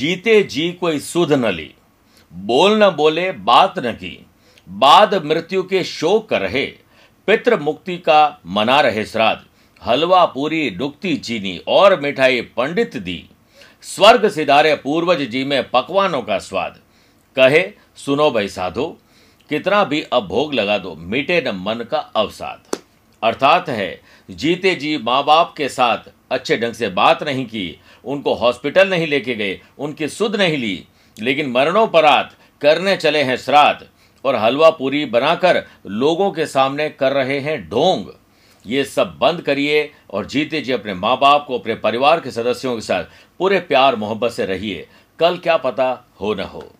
जीते जी कोई सुध न ली। बोल न बोले, बात न की। बाद मृत्यु के शोक कर रहे। पितृ मुक्ति का मना रहे श्राद्ध। हलवा पूरी नुक्ति चीनी और मिठाई पंडित दी। स्वर्ग सिधारे पूर्वज जी में पकवानों का स्वाद। कहे, सुनो भाई साधो, कितना भी अब भोग लगा दो मिटे न मन का अवसाद। अर्थात है, जीते जी माँ बाप के साथ अच्छे ढंग से बात नहीं की उनको हॉस्पिटल नहीं लेके गए, उनकी सुध नहीं ली। लेकिन मरणोपरात करने चले हैं श्राद्ध और हलवा पूरी बनाकर लोगों के सामने कर रहे हैं ढोंग। ये सब बंद करिए और जीते जी अपने माँ बाप को, अपने परिवार के सदस्यों के साथ। पूरे प्यार मोहब्बत से रहिए। कल क्या पता हो न हो।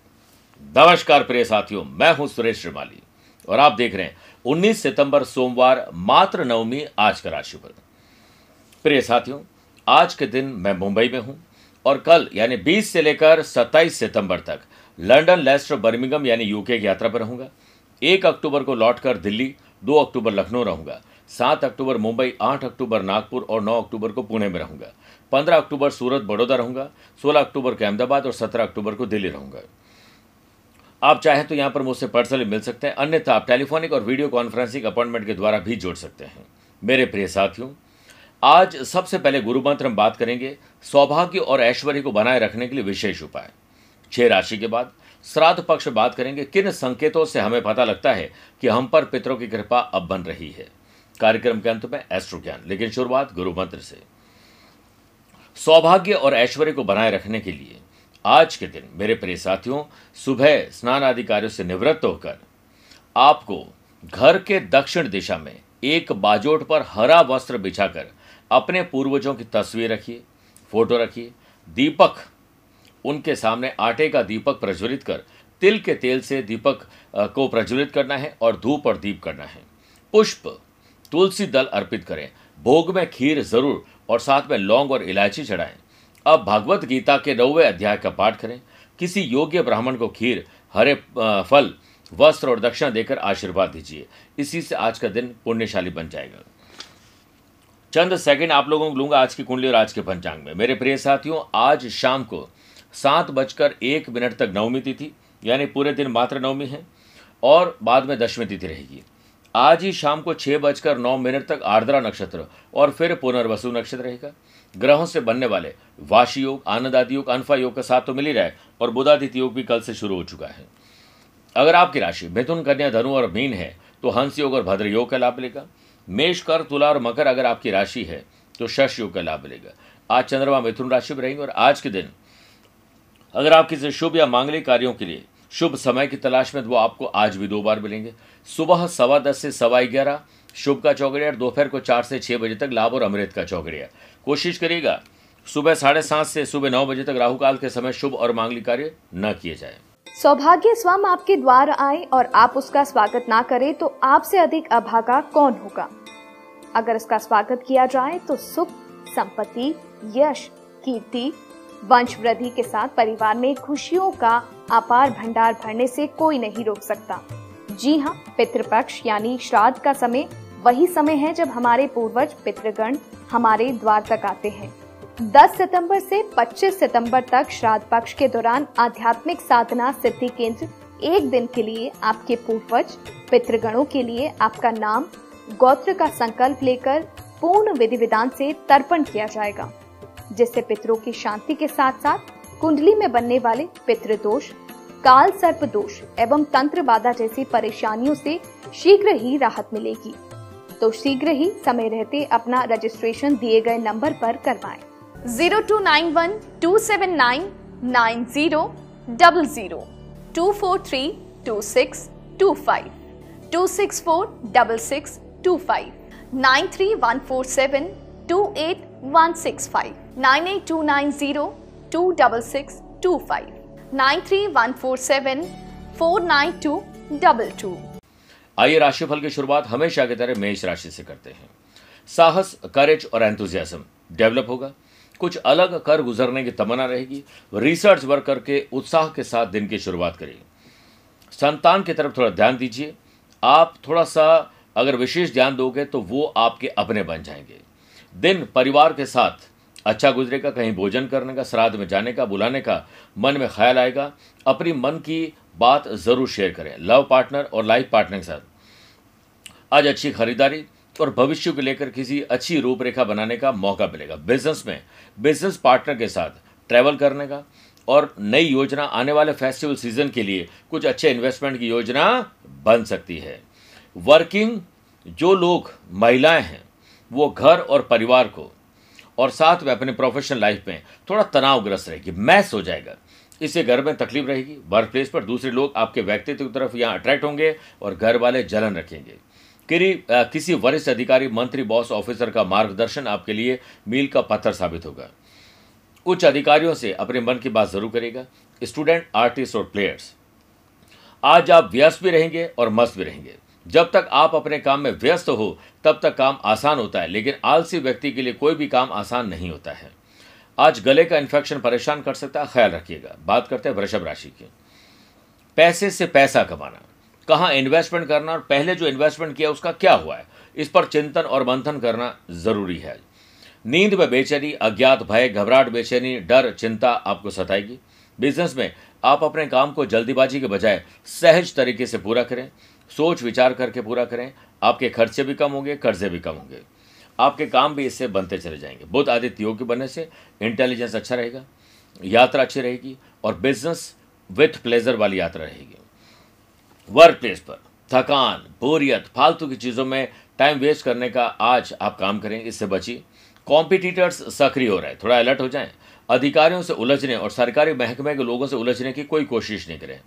नमस्कार प्रिय साथियों, मैं हूँ सुरेश श्रीमाली और आप देख रहे हैं 19 सितंबर सोमवार मात्र नवमी आज का राशिफल। प्रिय साथियों आज के दिन मैं मुंबई में हूँ और कल, यानी 20 से लेकर 27 सितंबर तक लंदन लेस्टर, बर्मिंगम, यानी यूके की यात्रा पर रहूँगा। एक अक्टूबर को लौटकर दिल्ली, दो अक्टूबर लखनऊ रहूँगा। सात अक्टूबर मुंबई, आठ अक्टूबर नागपुर और नौ अक्टूबर को पुणे में रहूँगा। पंद्रह अक्टूबर सूरत, बड़ौदा रहूँगा, सोलह अक्टूबर को अहमदाबाद और सत्रह अक्टूबर को दिल्ली रहूँगा। आप चाहें तो यहाँ पर मुझसे पर्सनली मिल सकते हैं, अन्यथा आप टेलीफोनिक और वीडियो कॉन्फ्रेंसिंग अपॉइंटमेंट के द्वारा भी जुड़ सकते हैं। मेरे प्रिय साथियों आज सबसे पहले गुरु मंत्र हम बात करेंगे, सौभाग्य और ऐश्वर्य को बनाए रखने के लिए विशेष उपाय। छह राशि के बाद श्राद्ध पक्ष बात करेंगे, किन संकेतों से हमें पता लगता है कि हम पर पितरों की कृपा अब बन रही है? कार्यक्रम के अंत में एस्ट्रो ज्ञान लेकिन शुरुआत गुरु मंत्र से। सौभाग्य और ऐश्वर्य को बनाए रखने के लिए आज के दिन मेरे प्रिय साथियों, सुबह स्नान आदि कार्यों से निवृत्त होकर आपको घर के दक्षिण दिशा में एक बाजोट पर हरा वस्त्र बिछाकर अपने पूर्वजों की तस्वीर रखिए, फ़ोटो रखिए। दीपक, उनके सामने आटे का दीपक प्रज्वलित कर, तिल के तेल से दीपक को प्रज्वलित करना है और धूप और दीप करना है। पुष्प, तुलसी दल अर्पित करें। भोग में खीर ज़रूर और साथ में लौंग और इलायची चढ़ाएँ। अब भगवत गीता के नौवे अध्याय का पाठ करें। किसी योग्य ब्राह्मण को खीर, हरे फल, वस्त्र और दक्षिणा देकर आशीर्वाद दीजिए। इसी से आज का दिन पुण्यशाली बन जाएगा। चंद सेकंड आप लोगों को लूँगा आज की कुंडली और आज के पंचांग में। मेरे प्रिय साथियों, आज शाम को सात बजकर एक मिनट तक नवमी तिथि, यानी पूरे दिन मात्र नवमी है, और बाद में दशमी तिथि रहेगी। आज ही शाम को छह बजकर नौ मिनट तक आर्द्रा नक्षत्र और फिर पुनर्वसु नक्षत्र रहेगा। ग्रहों से बनने वाले वाशी योग, आनंद आदि योग, अनफा योग का साथ तो मिल ही रहा है, और बुधादित्य योग भी कल से शुरू हो चुका है। अगर आपकी राशि मिथुन, कन्या, धनु और मीन है तो हंस योग और भद्र योग का लाभ मिलेगा मेष कर तुला और मकर अगर आपकी राशि है तो शश योग का लाभ मिलेगा। आज चंद्रमा मिथुन राशि में रहेंगे और आज के दिन अगर आप किसी शुभ या मांगलिक कार्यों के लिए शुभ समय की तलाश में तो वो आपको आज भी दो बार मिलेंगे। सुबह सवा दस से सवा ग्यारह, शुभ का चौकड़िया और दोपहर को चार से छह बजे तक लाभ और अमृत का चौकड़िया कोशिश करिएगा, सुबह साढ़े सात से सुबह नौ बजे तक राहु काल के समय शुभ और मांगलिक कार्य न किए जाए। सौभाग्य स्वयं आपके द्वार आए और आप उसका स्वागत ना करें तो आपसे अधिक अभागा कौन होगा? अगर इसका स्वागत किया जाए तो सुख, संपत्ति, यश, कीर्ति वंश वृद्धि के साथ परिवार में खुशियों का अपार भंडार भरने से कोई नहीं रोक सकता। जी हाँ पितृपक्ष यानी श्राद्ध का समय वही समय है जब हमारे पूर्वज, पितृगण हमारे द्वार तक आते हैं। 10 सितंबर से 25 सितंबर तक श्राद्ध पक्ष के दौरान आध्यात्मिक साधना सिद्धि केंद्र एक दिन के लिए आपके पूर्वज, पितृगणों के लिए आपका नाम गोत्र का संकल्प लेकर पूर्ण विधि विधान से तर्पण किया जाएगा, जिससे पितरों की शांति के साथ साथ कुंडली में बनने वाले पितृदोष काल सर्प दोष एवं तंत्र बाधा जैसी परेशानियों से शीघ्र ही राहत मिलेगी तो शीघ्र ही समय रहते अपना रजिस्ट्रेशन दिए गए नंबर पर करवाएँ। Zero two nine one two seven nine nine zero double zero, two four three two six two five, two six four double six two five nine three one four seven two eight one six five nine eight two nine zero two double six two five nine three one four seven four nine two double two आइए राशिफल की शुरुआत हमेशा की तरह मेष राशि से करते हैं। साहस करेज और एंथुजियाज्म डेवलप होगा। कुछ अलग कर गुजरने की तमन्ना रहेगी। रिसर्च वर्क करके उत्साह के साथ दिन की शुरुआत करिए। संतान की तरफ़ थोड़ा ध्यान दीजिए। आप थोड़ा सा अगर विशेष ध्यान दोगे तो वो आपके अपने बन जाएँगे। दिन परिवार के साथ अच्छा गुजरेगा, कहीं भोजन करने का, श्राद्ध में जाने का, बुलाने का, मन में ख्याल आएगा। अपनी मन की बात ज़रूर शेयर करें लव पार्टनर और लाइफ पार्टनर के साथ। आज अच्छी खरीदारी और भविष्य को लेकर किसी अच्छी रूपरेखा बनाने का मौका मिलेगा। बिज़नेस में बिज़नेस पार्टनर के साथ ट्रैवल करने का और नई योजना, आने वाले फेस्टिवल सीज़न के लिए कुछ अच्छे इन्वेस्टमेंट की योजना बन सकती है। वर्किंग जो लोग महिलाएँ हैं, वो घर और परिवार को और साथ में अपने प्रोफेशनल लाइफ में थोड़ा तनावग्रस्त रहेगी मैस हो जाएगा। इससे घर में तकलीफ़ रहेगी वर्क प्लेस पर दूसरे लोग आपके व्यक्तित्व की तरफ़ यहाँ अट्रैक्ट होंगे और घर वाले जलन रखेंगे। किरी किसी वरिष्ठ अधिकारी, मंत्री बॉस ऑफिसर का मार्गदर्शन आपके लिए मील का पत्थर साबित होगा। उच्च अधिकारियों से अपने मन की बात ज़रूर करेगा। स्टूडेंट आर्टिस्ट और प्लेयर्स आज आप व्यस्त भी रहेंगे और मस्त भी रहेंगे। जब तक आप अपने काम में व्यस्त हो, तब तक काम आसान होता है, लेकिन आलसी व्यक्ति के लिए कोई भी काम आसान नहीं होता है। आज गले का इन्फेक्शन परेशान कर सकता है, ख्याल रखिएगा। बात करते हैं वृषभ राशि की। पैसे से पैसा कमाना। कहाँ इन्वेस्टमेंट करना और पहले जो इन्वेस्टमेंट किया, उसका क्या हुआ है? इस पर चिंतन और मंथन करना ज़रूरी है। नींद में बेचैनी, अज्ञात भय, घबराहट, बेचैनी, डर, चिंता आपको सताएगी। बिज़नेस में आप अपने काम को जल्दीबाजी के बजाय सहज तरीके से पूरा करें। सोच विचार करके पूरा करें। आपके खर्चे भी कम होंगे, कर्जे भी कम होंगे। आपके काम भी इससे बनते चले जाएँगे। बुद्ध आदित्य योग के बनने से इंटेलिजेंस अच्छा रहेगा, यात्रा अच्छी रहेगी और बिज़नेस विथ प्लेजर वाली यात्रा रहेगी। वर्क प्लेस पर थकान, बोरियत, फालतू की चीज़ों में टाइम वेस्ट करने का आज आप काम करें, इससे बची कॉम्पिटिटर्स सक्रिय हो रहे हैं, थोड़ा अलर्ट हो जाएँ। अधिकारियों से उलझने और सरकारी महकमे के लोगों से उलझने की कोई कोशिश नहीं करें।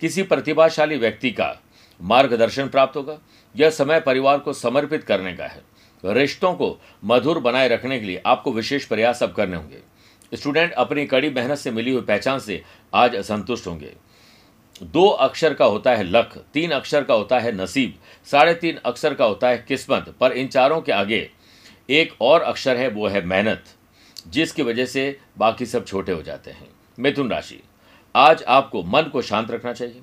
किसी प्रतिभाशाली व्यक्ति का मार्गदर्शन प्राप्त होगा। यह समय परिवार को समर्पित करने का है। रिश्तों को मधुर बनाए रखने के लिए आपको विशेष प्रयास अब करने होंगे। स्टूडेंट अपनी कड़ी मेहनत से मिली हुई पहचान से आज असंतुष्ट होंगे। दो अक्षर का होता है लक तीन अक्षर का होता है नसीब, साढ़े तीन अक्षर का होता है किस्मत, पर इन चारों के आगे एक और अक्षर है, वो है मेहनत, जिसकी वजह से बाकी सब छोटे हो जाते हैं। मिथुन राशि, आज आपको मन को शांत रखना चाहिए।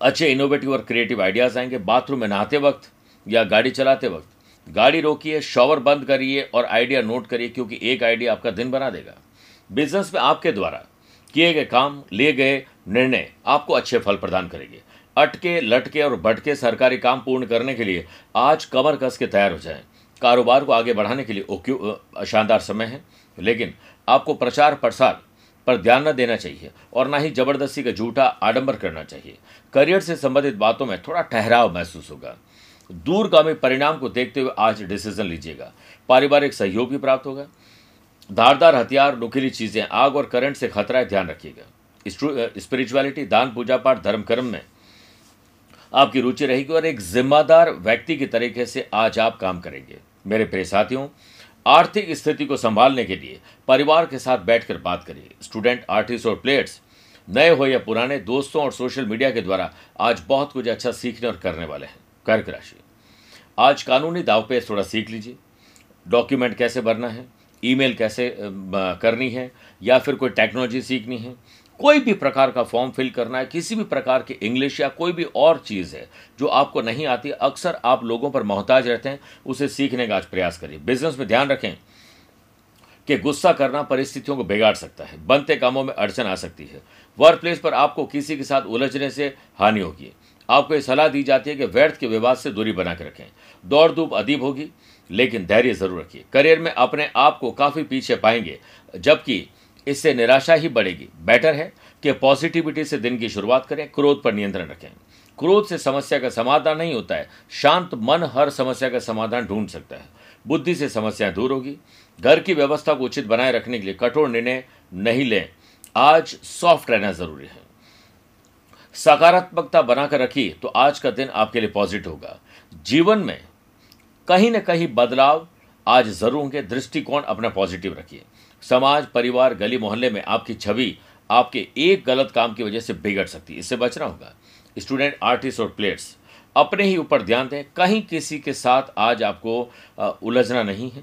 अच्छे इनोवेटिव और क्रिएटिव आइडियाज़ आएँगे बाथरूम में नहाते वक्त या गाड़ी चलाते वक्त। गाड़ी रोकिए शॉवर बंद करिए और आइडिया नोट करिए क्योंकि एक आइडिया आपका दिन बना देगा। बिज़नेस में आपके द्वारा किए गए काम, लिए गए निर्णय आपको अच्छे फल प्रदान करेंगे। अटके, लटके और बटके सरकारी काम पूर्ण करने के लिए आज कमर कस के तैयार हो जाएँ। कारोबार को आगे बढ़ाने के लिए शानदार समय है। लेकिन आपको प्रचार प्रसार पर ध्यान न देना चाहिए और ना ही ज़बरदस्ती का झूठा आडंबर करना चाहिए। करियर से संबंधित बातों में थोड़ा ठहराव महसूस होगा। दूरगामी परिणाम को देखते हुए आज डिसीज़न लीजिएगा। पारिवारिक सहयोग भी प्राप्त होगा। धारदार हथियार, नुकीली चीज़ें, आग और करंट से खतरा है, ध्यान रखिएगा। स्पिरिचुअलिटी दान, पूजा पाठ धर्म कर्म में आपकी रुचि रहेगी और एक जिम्मेदार व्यक्ति के तरीके से आज आप काम करेंगे। मेरे प्रिय साथियों आर्थिक स्थिति को संभालने के लिए परिवार के साथ बैठकर बात करिए। स्टूडेंट, आर्टिस्ट और प्लेयर्स, नए हो या पुराने, दोस्तों और सोशल मीडिया के द्वारा आज बहुत कुछ अच्छा सीखने और करने वाले हैं। कर्क राशि। आज कानूनी दाव पे थोड़ा सीख लीजिए। डॉक्यूमेंट कैसे भरना है? ईमेल कैसे करनी है? या फिर कोई टेक्नोलॉजी सीखनी है? कोई भी प्रकार का फॉर्म फिल करना है, किसी भी प्रकार की इंग्लिश या कोई भी और चीज़ है जो आपको नहीं आती, अक्सर आप लोगों पर मोहताज रहते हैं, उसे सीखने का आज प्रयास करिए। बिज़नेस में ध्यान रखें कि गुस्सा करना परिस्थितियों को बिगाड़ सकता है, बनते कामों में अड़चन आ सकती है। वर्क प्लेस पर आपको किसी के साथ उलझने से हानि होगी। आपको ये सलाह दी जाती है कि व्यर्थ के विवाद से दूरी बना के रखें। दौड़ धूप अदीब होगी, लेकिन धैर्य ज़रूर रखिए। करियर में अपने आप को काफ़ी पीछे पाएँगे, जबकि इससे निराशा ही बढ़ेगी। बेटर है कि पॉजिटिविटी से दिन की शुरुआत करें, क्रोध पर नियंत्रण रखें। क्रोध से समस्या का समाधान नहीं होता है। शांत मन हर समस्या का समाधान ढूंढ सकता है। बुद्धि से समस्याएँ दूर होगी। घर की व्यवस्था को उचित बनाए रखने के लिए कठोर निर्णय नहीं लें। आज सॉफ्ट रहना ज़रूरी है। सकारात्मकता बनाकर रखिए तो आज का दिन आपके लिए पॉजिटिव होगा। जीवन में कहीं ना कहीं बदलाव आज ज़रूर होंगे। दृष्टिकोण अपना पॉजिटिव रखिए। समाज, परिवार, गली मोहल्ले में आपकी छवि आपके एक गलत काम की वजह से बिगड़ सकती है। इससे बचना होगा। स्टूडेंट, आर्टिस्ट और प्लेयर्स, अपने ही ऊपर ध्यान दें। कहीं किसी के साथ आज आपको उलझना नहीं है।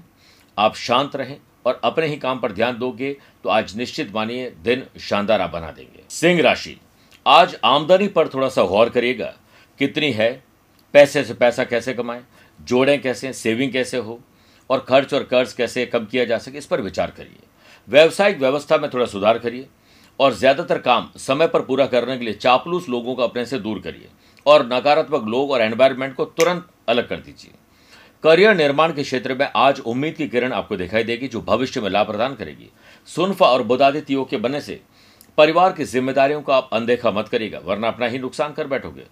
आप शांत रहें और अपने ही काम पर ध्यान दोगे तो आज निश्चित मानिए दिन शानदार आप बना देंगे। सिंह राशि, आज आमदनी पर थोड़ा सा गौर करिएगा। कितनी है? पैसे से पैसा कैसे कमाएँ? जोड़ें कैसे? सेविंग कैसे हो? और खर्च और कर्ज कैसे कम किया जा सके? इस पर विचार करिए। व्यवसायिक व्यवस्था में थोड़ा सुधार करिए और ज़्यादातर काम समय पर पूरा करने के लिए चापलूस लोगों को अपने से दूर करिए और नकारात्मक लोग और एनवायरमेंट को तुरंत अलग कर दीजिए। करियर निर्माण के क्षेत्र में आज उम्मीद की किरण आपको दिखाई देगी जो भविष्य में लाभ प्रदान करेगी। सुनफा और बुदादित्य योग के बनने से परिवार की जिम्मेदारियों का आप अनदेखा मत करिएगा, वरना अपना ही नुकसान कर बैठोगे।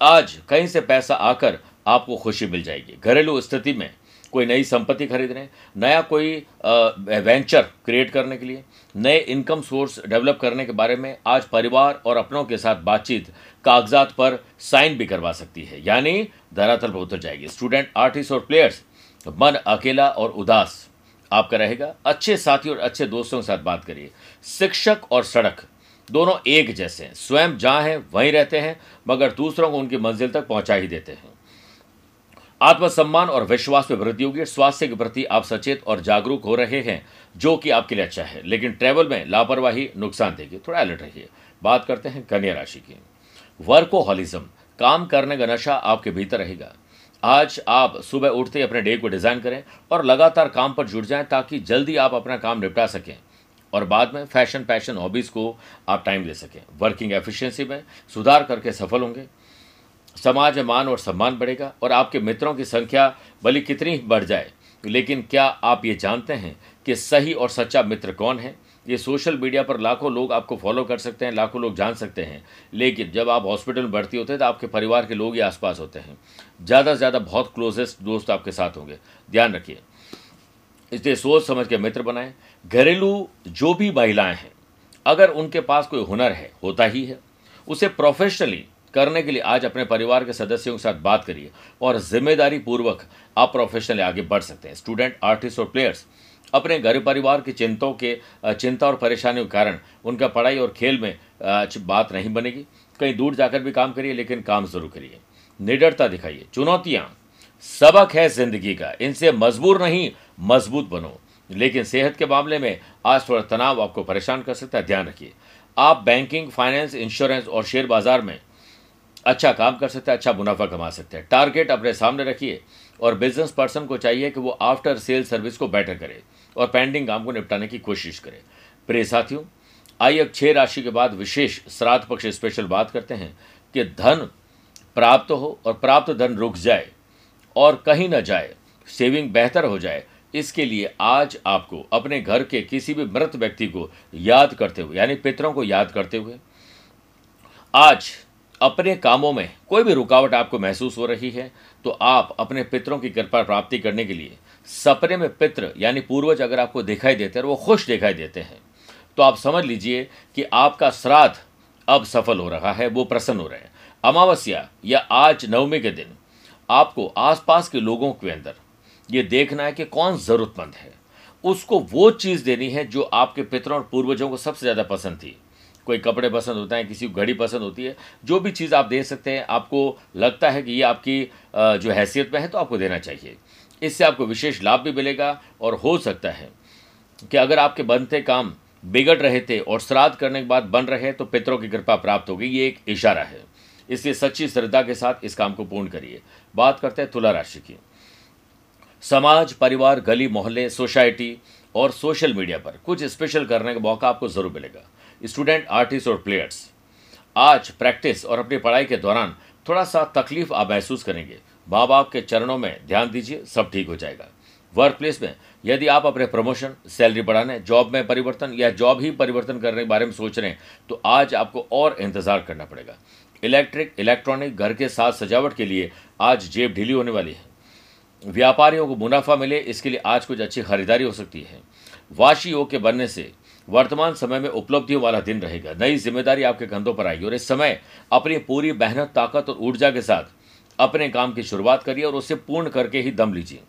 आज कहीं से पैसा आकर आपको खुशी मिल जाएगी। घरेलू स्थिति में कोई नई संपत्ति खरीदने, नया कोई वेंचर क्रिएट करने के लिए, नए इनकम सोर्स डेवलप करने के बारे में आज परिवार और अपनों के साथ बातचीत कागजात पर साइन भी करवा सकती है। यानी धरातल पर उतर जाएगी। स्टूडेंट आर्टिस्ट और प्लेयर्स मन अकेला और उदास। आपका रहेगा। अच्छे साथी और अच्छे दोस्तों के साथ बात करिए। शिक्षक और सड़क, दोनों एक जैसे हैं। स्वयं जहाँ हैं, वहीं रहते हैं, मगर दूसरों को उनकी मंजिल तक पहुँचा ही देते हैं। आत्मसम्मान और विश्वास में वृद्धि होगी, स्वास्थ्य के प्रति आप सचेत और जागरूक हो रहे हैं, जो कि आपके लिए अच्छा है। लेकिन ट्रैवल में लापरवाही, नुकसान देगी थोड़ा अलर्ट रहिए। बात करते हैं कन्या राशि की। वर्कोहॉलिज्म काम करने का नशा आपके भीतर रहेगा। आज आप सुबह उठते ही अपने डे को डिज़ाइन करें और लगातार काम पर जुट जाएँ ताकि जल्दी आप अपना काम निपटा सकें। और बाद में फ़ैशन पैशन हॉबीज को आप टाइम दे सकें। वर्किंग एफिशिएंसी में सुधार करके सफल होंगे। समाज में मान और सम्मान बढ़ेगा और आपके मित्रों की संख्या भले कितनी बढ़ जाए। लेकिन क्या आप ये जानते हैं कि सही और सच्चा मित्र कौन है? ये सोशल मीडिया पर लाखों लोग आपको फॉलो कर सकते हैं, लाखों लोग जान सकते हैं। लेकिन जब आप हॉस्पिटल में भर्ती होते हैं तो आपके परिवार के लोग ही आसपास होते हैं। ज़्यादा से ज़्यादा बहुत क्लोजेस्ट दोस्त आपके साथ होंगे। ध्यान रखिए। इसलिए सोच समझ के मित्र बनाएँ। घरेलू जो भी महिलाएँ हैं, अगर उनके पास कोई हुनर है, होता ही है। उसे प्रोफेशनली करने के लिए आज अपने परिवार के सदस्यों के साथ बात करिए और ज़िम्मेदारी पूर्वक आप प्रोफेशनली आगे बढ़ सकते हैं। स्टूडेंट आर्टिस्ट और प्लेयर्स अपने घर परिवार की चिंताओं के चिंता और परेशानियों के कारण उनका पढ़ाई और खेल में बात नहीं बनेगी। कहीं दूर जाकर भी काम करिए, लेकिन काम ज़रूर करिए। निडरता दिखाइए। चुनौतियाँ। सबक है ज़िंदगी का। इनसे मजबूर नहीं, मज़बूत बनो। लेकिन सेहत के मामले में आज थोड़ा तनाव आपको परेशान कर सकता है। ध्यान रखिए। आप बैंकिंग फाइनेंस इंश्योरेंस और शेयर बाज़ार में अच्छा काम कर सकते हैं अच्छा मुनाफा कमा सकते हैं। टारगेट अपने सामने रखिए और बिज़नेस पर्सन को चाहिए कि वो आफ्टर सेल सर्विस को बेटर करे और पेंडिंग काम को निपटाने की कोशिश करे। प्रिय साथियों, आइए अब छह राशि के बाद विशेष श्राद्ध पक्ष स्पेशल बात करते हैं कि धन प्राप्त हो और प्राप्त धन रुक जाए और कहीं ना जाए सेविंग बेहतर हो जाए। इसके लिए आज आपको अपने घर के किसी भी मृत व्यक्ति को याद करते हुए, यानी पितरों को याद करते हुए, आज अपने कामों में कोई भी रुकावट आपको महसूस हो रही है तो आप अपने पितरों की कृपा प्राप्ति करने के लिए सपने में पित्र यानी पूर्वज अगर आपको दिखाई देते हैं वो खुश दिखाई देते हैं तो आप समझ लीजिए कि आपका श्राद्ध अब सफल हो रहा है, वो प्रसन्न हो रहे हैं। अमावस्या या आज नवमी के दिन आपको आसपास के लोगों के अंदर ये देखना है कि कौन जरूरतमंद है। उसको वो चीज़ देनी है जो आपके पितरों और पूर्वजों को सबसे ज़्यादा पसंद थी। कोई कपड़े पसंद होते हैं, किसी को घड़ी पसंद होती है, जो भी चीज़ आप दे सकते हैं, आपको लगता है कि ये आपकी जो हैसियत में है तो आपको देना चाहिए। इससे आपको विशेष लाभ भी मिलेगा और हो सकता है कि अगर आपके बनते काम बिगड़ रहे थे और श्राद्ध करने के बाद बन रहे तो पितरों की कृपा प्राप्त होगी, ये एक इशारा है। इसलिए सच्ची श्रद्धा के साथ इस काम को पूर्ण करिए। बात करते हैं तुला राशि की। समाज, परिवार, गली, मोहल्ले, सोसाइटी और सोशल मीडिया पर कुछ स्पेशल करने का मौका आपको ज़रूर मिलेगा। स्टूडेंट आर्टिस्ट और प्लेयर्स आज प्रैक्टिस और अपनी पढ़ाई के दौरान थोड़ा सा तकलीफ़ आप महसूस करेंगे। माँ बाप के चरणों में ध्यान दीजिए, सब ठीक हो जाएगा। वर्क प्लेस में यदि आप अपने प्रमोशन सैलरी बढ़ाने जॉब में परिवर्तन या जॉब ही परिवर्तन करने के बारे में सोच रहे हैं तो आज आपको और इंतज़ार करना पड़ेगा। इलेक्ट्रिक इलेक्ट्रॉनिक घर के साथ सजावट के लिए आज जेब ढीली होने वाली है। व्यापारियों को मुनाफा मिले, इसके लिए आज कुछ अच्छी खरीदारी हो सकती है। वाशी योग के बनने से वर्तमान समय में उपलब्धियों वाला दिन रहेगा। नई ज़िम्मेदारी आपके कंधों पर आएगी और इस समय अपनी पूरी मेहनत, ताकत और ऊर्जा के साथ अपने काम की शुरुआत करिए और उसे पूर्ण करके ही दम लीजिए।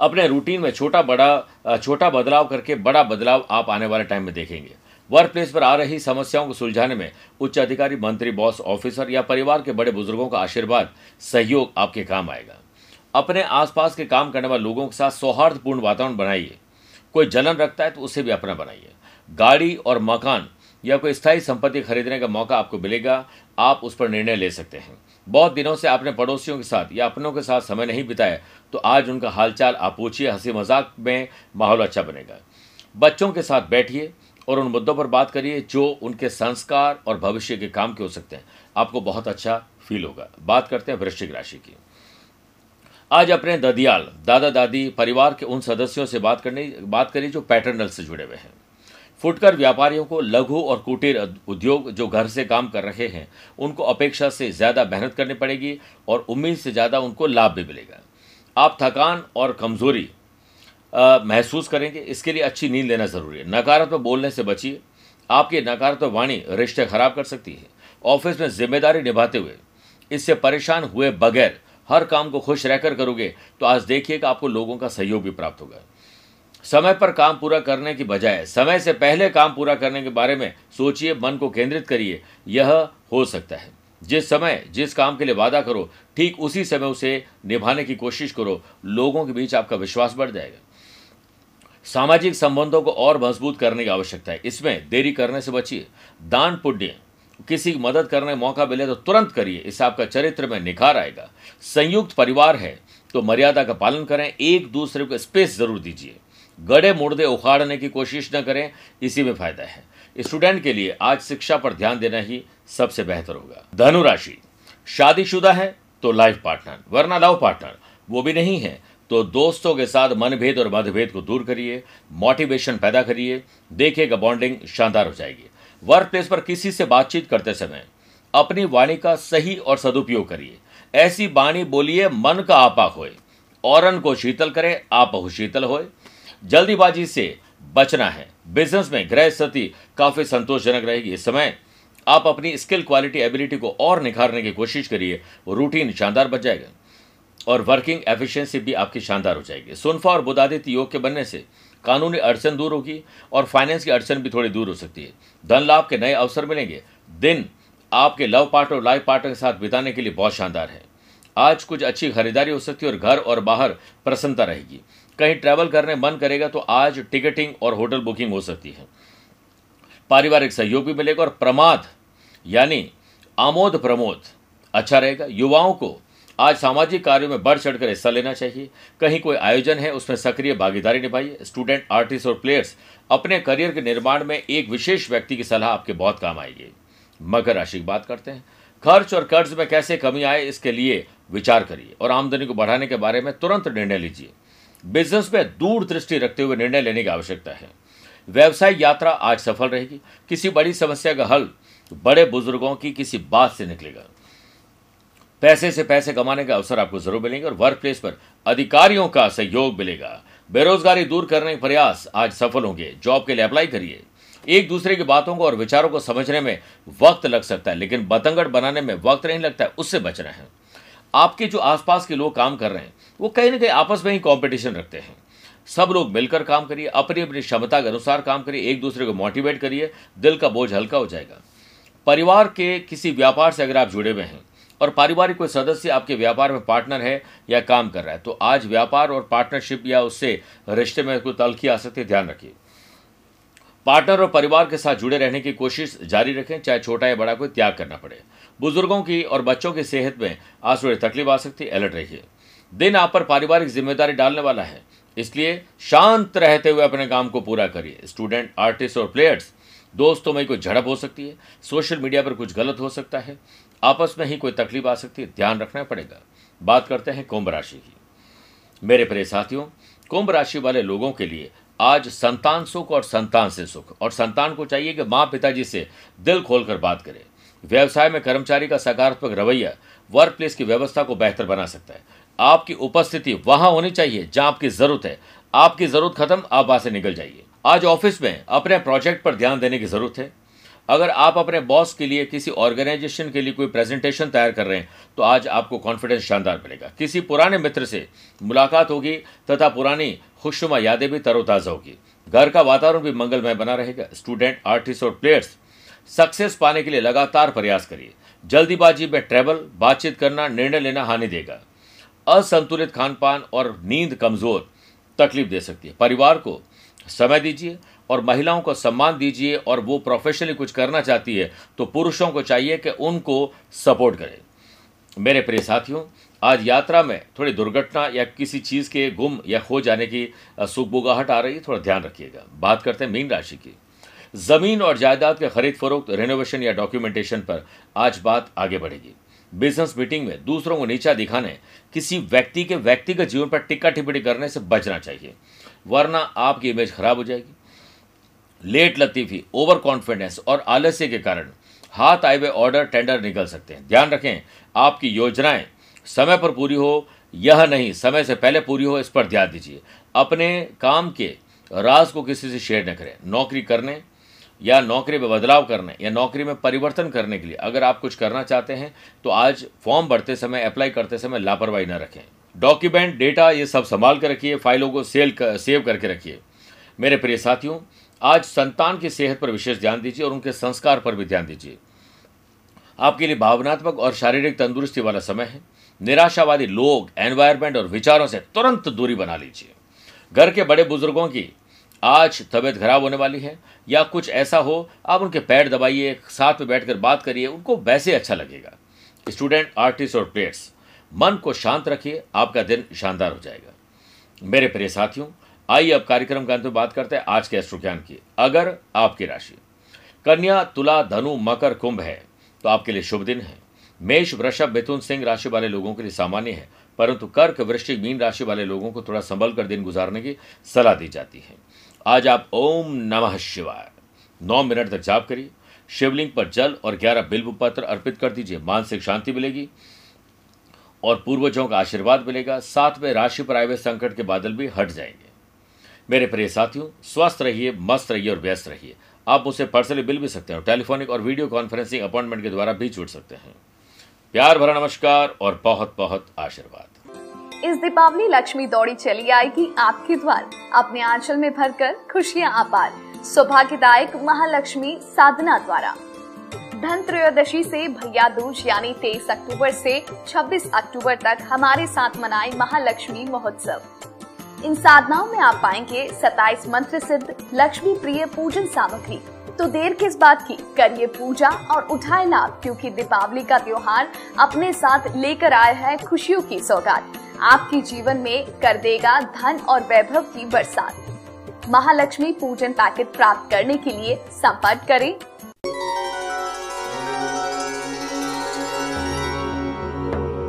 अपने रूटीन में छोटा बड़ा, छोटा बदलाव करके बड़ा बदलाव आप आने वाले टाइम में देखेंगे। वर्क प्लेस पर आ रही समस्याओं को सुलझाने में उच्च अधिकारी, मंत्री बॉस ऑफिसर या परिवार के बड़े बुज़ुर्गों का आशीर्वाद, सहयोग आपके काम आएगा। अपने आसपास के काम करने वाले लोगों के साथ सौहार्दपूर्ण वातावरण बनाइए। कोई जलन रखता है तो उसे भी अपना बनाइए। गाड़ी और मकान या कोई स्थायी संपत्ति खरीदने का मौका आपको मिलेगा, आप उस पर निर्णय ले सकते हैं। बहुत दिनों से आपने पड़ोसियों के साथ या अपनों के साथ समय नहीं बिताया तो आज उनका हालचाल आप पूछिए, हँसी मज़ाक में माहौल अच्छा बनेगा। बच्चों के साथ बैठिए और उन मुद्दों पर बात करिए जो उनके संस्कार और भविष्य के काम के हो सकते हैं। आपको बहुत अच्छा फील होगा। बात करते हैं वृश्चिक राशि की। आज अपने ददियाल, दादा दादी, परिवार के उन सदस्यों से बात करने, बात करिए जो पैटर्नल से जुड़े हुए हैं। फुटकर व्यापारियों को लघु और कुटीर उद्योग जो घर से काम कर रहे हैं, उनको अपेक्षा से ज़्यादा मेहनत करनी पड़ेगी और उम्मीद से ज़्यादा उनको लाभ भी मिलेगा। आप थकान और कमज़ोरी महसूस करेंगे, इसके लिए अच्छी नींद लेना ज़रूरी है। नकारात्मक बोलने से बचिए। आपकी नकारात्मक वाणी रिश्ते खराब कर सकती है। ऑफ़िस में ज़िम्मेदारी निभाते हुए, इससे परेशान हुए बगैर हर काम को खुश रहकर करोगे तो आज देखिएगा आपको लोगों का सहयोग भी प्राप्त होगा। समय पर काम पूरा करने की बजाय, समय से पहले काम पूरा करने के बारे में सोचिए, मन को केंद्रित करिए, यह हो सकता है। जिस समय, जिस काम के लिए वादा करो, ठीक उसी समय उसे निभाने की कोशिश करो, लोगों के बीच आपका विश्वास बढ़ जाएगा। सामाजिक संबंधों को और मज़बूत करने की आवश्यकता है। इसमें देरी करने से बचिए। दान पुण्य किसी की मदद करने का मौका मिले तो तुरंत करिए। इससे आपका चरित्र में निखार आएगा। संयुक्त परिवार है तो मर्यादा का पालन करें। एक दूसरे को स्पेस ज़रूर दीजिए। गड़े मुर्दे उखाड़ने की कोशिश न करें, इसी में फ़ायदा है। स्टूडेंट के लिए आज शिक्षा पर ध्यान देना ही सबसे बेहतर होगा। धनु राशि शादीशुदा है तो लाइफ पार्टनर वरना लव पार्टनर वो भी नहीं है तो दोस्तों के साथ मनभेद और मतभेद को दूर करिए। मोटिवेशन पैदा करिए। देखिएगा बॉन्डिंग शानदार हो जाएगी। वर्क प्लेस पर किसी से बातचीत करते समय अपनी वाणी का सही और सदुपयोग करिए। ऐसी वाणी बोलिए, मन का आपा होए। औरन को शीतल करे, आप शीतल होए। जल्दीबाजी से बचना है। बिज़नेस में ग्रह स्थिति काफ़ी संतोषजनक रहेगी। इस समय आप अपनी स्किल क्वालिटी एबिलिटी को और निखारने की कोशिश करिए। रूटीन शानदार बच जाएगा। और वर्किंग एफिशिएंसी भी आपकी शानदार हो जाएगी। सुनफा और बुदादित योग के बनने से कानूनी अड़चन दूर होगी और फाइनेंस की अड़चन भी थोड़ी दूर हो सकती है। धन लाभ के नए अवसर मिलेंगे। दिन आपके लव पार्टनर और लाइफ पार्टनर के साथ बिताने के लिए बहुत शानदार है। आज कुछ अच्छी खरीदारी हो सकती है और घर और बाहर प्रसन्नता रहेगी। कहीं ट्रैवल करने मन करेगा तो आज टिकटिंग और होटल बुकिंग हो सकती है। पारिवारिक सहयोग भी मिलेगा और प्रमाद, यानी आमोद प्रमोद अच्छा रहेगा। युवाओं को आज सामाजिक कार्यों में बढ़ चढ़कर हिस्सा लेना चाहिए। कहीं कोई आयोजन है, उसमें सक्रिय भागीदारी निभाइए। स्टूडेंट, आर्टिस्ट और प्लेयर्स, अपने करियर के निर्माण में एक विशेष व्यक्ति की सलाह आपके बहुत काम आएगी। मकर राशि की बात करते हैं। खर्च और कर्ज में कैसे कमी आए, इसके लिए विचार करिए और आमदनी को बढ़ाने के बारे में तुरंत निर्णय लीजिए। बिज़नेस में दूर दृष्टि रखते हुए निर्णय लेने की आवश्यकता है। व्यवसाय यात्रा आज सफल रहेगी। किसी बड़ी समस्या का हल बड़े बुज़ुर्गों की किसी बात से निकलेगा। पैसे से पैसे कमाने का अवसर आपको ज़रूर मिलेंगे और वर्क प्लेस पर अधिकारियों का सहयोग मिलेगा। बेरोजगारी दूर करने के प्रयास आज सफल होंगे। जॉब के लिए अप्लाई करिए। एक दूसरे की बातों को और विचारों को समझने में वक्त लग सकता है, लेकिन बतंगड़ बनाने में वक्त नहीं लगता है, उससे बच रहे हैं। आपके जो आसपास के लोग काम कर रहे हैं, वो कहीं ना कहीं आपस में ही कंपटीशन रखते हैं। सब लोग मिलकर काम करिए, अपनी अपनी क्षमता के अनुसार काम करिए, एक दूसरे को मोटिवेट करिए, दिल का बोझ हल्का हो जाएगा। परिवार के किसी व्यापार से अगर आप जुड़े हुए हैं और पारिवारिक कोई सदस्य आपके व्यापार में पार्टनर है या काम कर रहा है तो आज व्यापार और पार्टनरशिप या उससे रिश्ते में कोई तलखी आ सकती है, ध्यान रखिए। पार्टनर और परिवार के साथ जुड़े रहने की कोशिश जारी रखें, चाहे छोटा या बड़ा, कोई त्याग करना पड़े। बुज़ुर्गों की और बच्चों की सेहत में आज थोड़ी तकलीफ़ आ सकती है अलर्ट रहिए। दिन आप पर पारिवारिक ज़िम्मेदारी डालने वाला है, इसलिए शांत रहते हुए अपने काम को पूरा करिए। स्टूडेंट आर्टिस्ट और प्लेयर्स दोस्तों में कोई झड़प हो सकती है सोशल मीडिया पर कुछ गलत हो सकता है। आपस में ही कोई तकलीफ़ आ सकती है, ध्यान रखना पड़ेगा। बात करते हैं कुंभ राशि की। मेरे प्रिय साथियों, कुंभ राशि वाले लोगों के लिए आज संतान सुख और संतान से सुख। और संतान को चाहिए कि माँ पिताजी से दिल खोलकर बात करें। व्यवसाय में कर्मचारी का सकारात्मक रवैया वर्क प्लेस की व्यवस्था को बेहतर बना सकता है। आपकी उपस्थिति वहाँ होनी चाहिए जहाँ आपकी ज़रूरत है। आपकी ज़रूरत खत्म, आप वहाँ से निकल जाइए। आज ऑफ़िस में अपने प्रोजेक्ट पर ध्यान देने की ज़रूरत है। अगर आप अपने बॉस के लिए किसी ऑर्गेनाइजेशन के लिए कोई प्रेजेंटेशन तैयार कर रहे हैं तो आज आपको कॉन्फिडेंस शानदार मिलेगा। किसी पुराने मित्र से मुलाकात होगी तथा पुरानी खुशनुमा यादें भी तरोताज़ा होगी। घर का वातावरण भी मंगलमय बना रहेगा। स्टूडेंट आर्टिस्ट और प्लेयर्स सक्सेस पाने के लिए लगातार प्रयास करिए। जल्दीबाजी में ट्रैवल बातचीत करना, निर्णय लेना हानि देगा। असंतुलित खान पान और नींद कमज़ोर तकलीफ़ दे सकती है। परिवार को समय दीजिए और महिलाओं को सम्मान दीजिए और वो प्रोफेशनली कुछ करना चाहती है तो पुरुषों को चाहिए कि उनको सपोर्ट करें। मेरे प्रिय साथियों, आज यात्रा में थोड़ी दुर्घटना या किसी चीज़ के गुम या खो जाने की सुखबुगाहट आ रही है, थोड़ा ध्यान रखिएगा। बात करते हैं मीन राशि की। ज़मीन और जायदाद के खरीद फरोख्त रेनोवेशन या डॉक्यूमेंटेशन पर आज बात आगे बढ़ेगी। बिज़नेस मीटिंग में दूसरों को नीचा दिखाने, किसी व्यक्ति के व्यक्तिगत जीवन पर टिक्का टिप्पणी करने से बचना चाहिए, वरना आपकी इमेज खराब हो जाएगी। लेट लतीफी ओवर कॉन्फिडेंस और आलस्य के कारण। हाथ आए हुए ऑर्डर टेंडर निकल सकते हैं। ध्यान रखें आपकी योजनाएँ समय पर पूरी हो यह नहीं समय से पहले पूरी हो इस पर ध्यान दीजिए। अपने काम के राज को किसी से शेयर न करें। नौकरी करने या नौकरी में बदलाव करने या नौकरी में परिवर्तन करने के लिए अगर आप कुछ करना चाहते हैं तो आज फॉर्म भरते समय अप्लाई करते समय लापरवाही न रखें। डॉक्यूमेंट डेटा ये सब संभाल कर रखिए फाइलों को सेल कर, सेव करके रखिए। मेरे प्रिय साथियों आज संतान की सेहत पर विशेष ध्यान दीजिए और उनके संस्कार पर भी ध्यान दीजिए। आपके लिए भावनात्मक और शारीरिक तंदुरुस्ती वाला समय है। निराशावादी लोग एनवायरमेंट और विचारों से तुरंत दूरी बना लीजिए। घर के बड़े बुज़ुर्गों की आज तबीयत खराब होने वाली है या कुछ ऐसा हो, आप उनके पैर दबाइए, साथ में बैठकर बात करिए, उनको वैसे अच्छा लगेगा। स्टूडेंट, आर्टिस्ट और प्लेयर्स, मन को शांत रखिए, आपका दिन शानदार हो जाएगा। मेरे प्रिय साथियों आइए अब कार्यक्रम के अंत में बात करते हैं आज के ज्ञान की। अगर आपकी राशि, कन्या, तुला, धनु, मकर, कुंभ है तो आपके लिए शुभ दिन है। मेष, वृषभ, मिथुन, सिंह राशि वाले लोगों के लिए सामान्य है, परंतु कर्क, वृश्चिक, मीन राशि वाले लोगों को थोड़ा संभल कर दिन गुजारने की सलाह दी जाती है। आज आप ओम नमः शिवाय। नौ मिनट तक जाप करिए, शिवलिंग पर जल और ग्यारह बिल्व पत्र अर्पित कर दीजिए, मानसिक शांति मिलेगी और पूर्वजों का आशीर्वाद मिलेगा। साथ में राशि पर आए हुए संकट के बादल भी हट जाएँगे। मेरे प्रिय साथियों, स्वस्थ रहिए, मस्त रहिए और व्यस्त रहिए। आप उसे पर्सनली मिल भी सकते हैं टेलीफोनिक और वीडियो कॉन्फ्रेंसिंग अपॉइंटमेंट के द्वारा भी जुड़ सकते हैं। प्यार भरा नमस्कार और बहुत बहुत आशीर्वाद। इस दीपावली लक्ष्मी दौड़ी चली आएगी आपके द्वार। अपने आंचल में भरकर खुशियाँ अपार सौभाग्यदायक महालक्ष्मी साधना द्वारा। धन त्रयोदशी से भैया दूज, यानी 23 अक्टूबर से 26 अक्टूबर तक हमारे साथ मनाए महालक्ष्मी महोत्सव। इन साधनाओं में आप पाएँगे 27 मंत्र सिद्ध लक्ष्मी प्रिय पूजन सामग्री। तो देर किस बात की? करिए पूजा और उठाए लाभ, क्योंकि दीपावली का त्योहार अपने साथ लेकर आया है खुशियों की सौगात। आपके जीवन में कर देगा धन और वैभव की बरसात। महालक्ष्मी पूजन पैकेट प्राप्त करने के लिए संपर्क करें।